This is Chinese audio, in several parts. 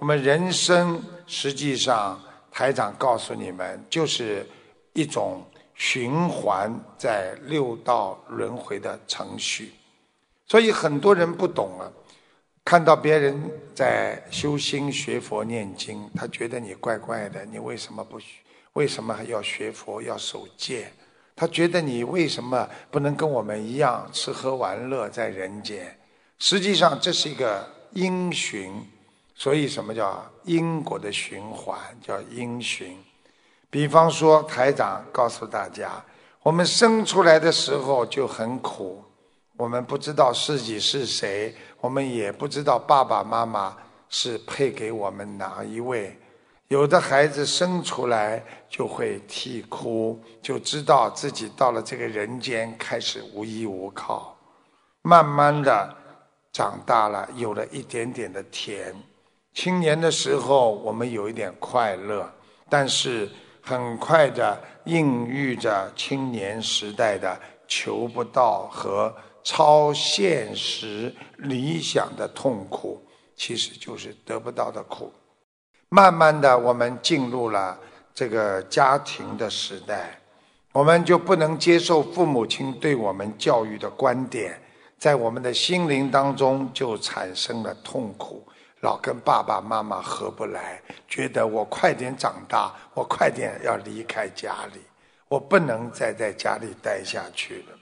我们人生实际上，台长告诉你们，就是一种循环在六道轮回的程序。所以很多人不懂了，看到别人在修心学佛念经，他觉得你怪怪的，你为什么不学？为什么还要学佛要守戒？他觉得你为什么不能跟我们一样吃喝玩乐在人间？实际上这是一个因循，所以什么叫因果的循环？叫因循。比方说，台长告诉大家，我们生出来的时候就很苦。我们不知道自己是谁，我们也不知道爸爸妈妈是配给我们哪一位。有的孩子生出来就会啼哭，就知道自己到了这个人间开始无依无靠。慢慢的长大了，有了一点点的甜。青年的时候我们有一点快乐，但是很快的孕育着青年时代的求不到和。超现实理想的痛苦，其实就是得不到的苦。慢慢的，我们进入了这个家庭的时代，我们就不能接受父母亲对我们教育的观点，在我们的心灵当中就产生了痛苦，老跟爸爸妈妈合不来，觉得我快点长大，我快点要离开家里，我不能再在家里待下去了，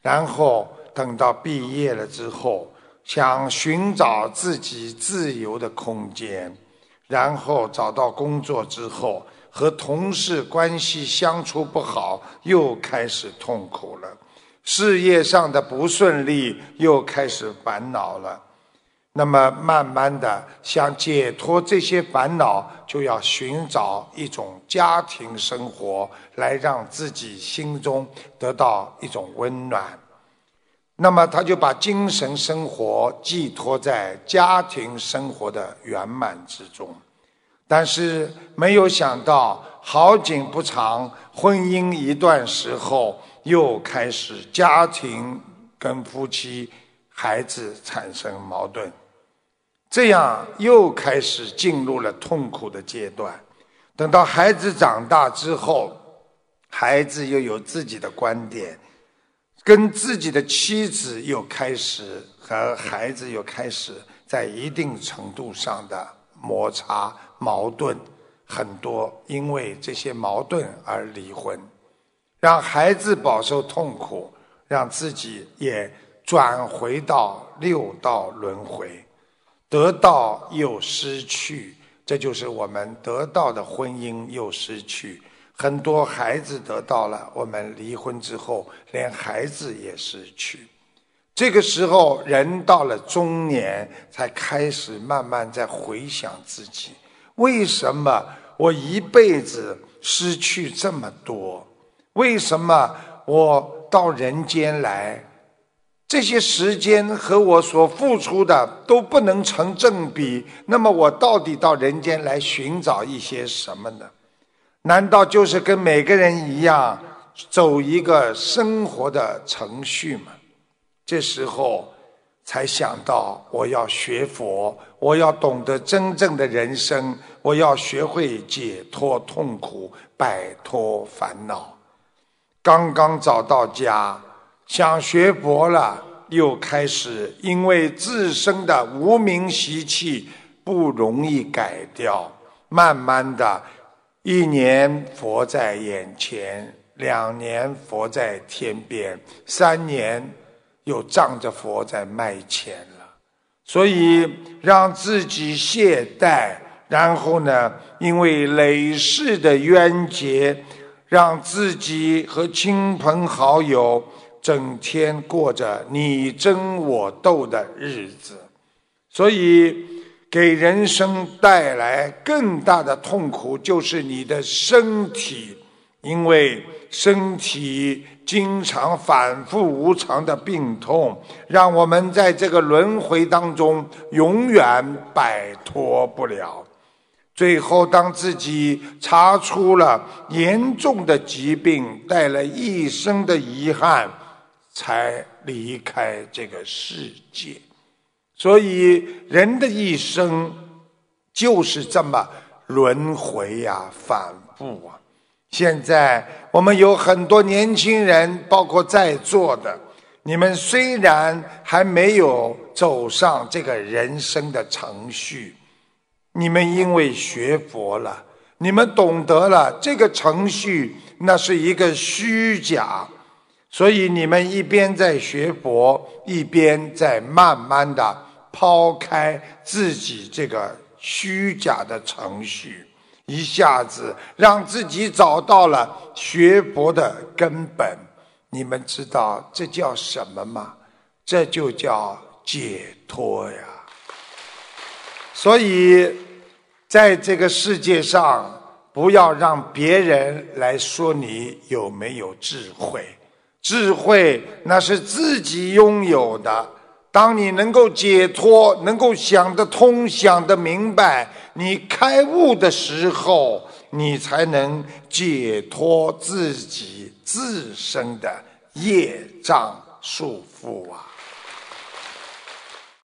然后。等到毕业了之后，想寻找自己自由的空间，然后找到工作之后，和同事关系相处不好，又开始痛苦了；事业上的不顺利，又开始烦恼了。那么，慢慢的想解脱这些烦恼，就要寻找一种家庭生活，来让自己心中得到一种温暖。那么他就把精神生活寄托在家庭生活的圆满之中，但是没有想到好景不长，婚姻一段时候又开始家庭跟夫妻、孩子产生矛盾，这样又开始进入了痛苦的阶段。等到孩子长大之后，孩子又有自己的观点。跟自己的妻子又开始和孩子又开始在一定程度上的摩擦矛盾，很多因为这些矛盾而离婚，让孩子饱受痛苦，让自己也转回到六道轮回，得到又失去，这就是我们得到的婚姻又失去。很多孩子得到了，我们离婚之后，连孩子也失去。这个时候，人到了中年，才开始慢慢在回想自己：为什么我一辈子失去这么多？为什么我到人间来，这些时间和我所付出的都不能成正比？那么，我到底到人间来寻找一些什么呢？难道就是跟每个人一样走一个生活的程序吗？这时候才想到我要学佛，我要懂得真正的人生，我要学会解脱痛苦，摆脱烦恼。刚刚找到家，想学佛了，又开始因为自身的无名习气不容易改掉，慢慢的。一年佛在眼前，两年佛在天边，三年又仗着佛在卖钱了。所以让自己懈怠，然后呢，因为累世的冤结，让自己和亲朋好友整天过着你争我斗的日子，所以。给人生带来更大的痛苦，就是你的身体，因为身体经常反复无常的病痛，让我们在这个轮回当中永远摆脱不了。最后，当自己查出了严重的疾病，带了一生的遗憾，才离开这个世界。所以，人的一生就是这么轮回呀、反复啊。现在我们有很多年轻人，包括在座的，你们虽然还没有走上这个人生的程序，你们因为学佛了，你们懂得了这个程序那是一个虚假。所以你们一边在学佛，一边在慢慢的抛开自己这个虚假的程序，一下子让自己找到了学佛的根本。你们知道这叫什么吗？这就叫解脱呀！所以，在这个世界上，不要让别人来说你有没有智慧。智慧那是自己拥有的。当你能够解脱，能够想得通、想得明白，你开悟的时候，你才能解脱自己自身的业障束缚啊。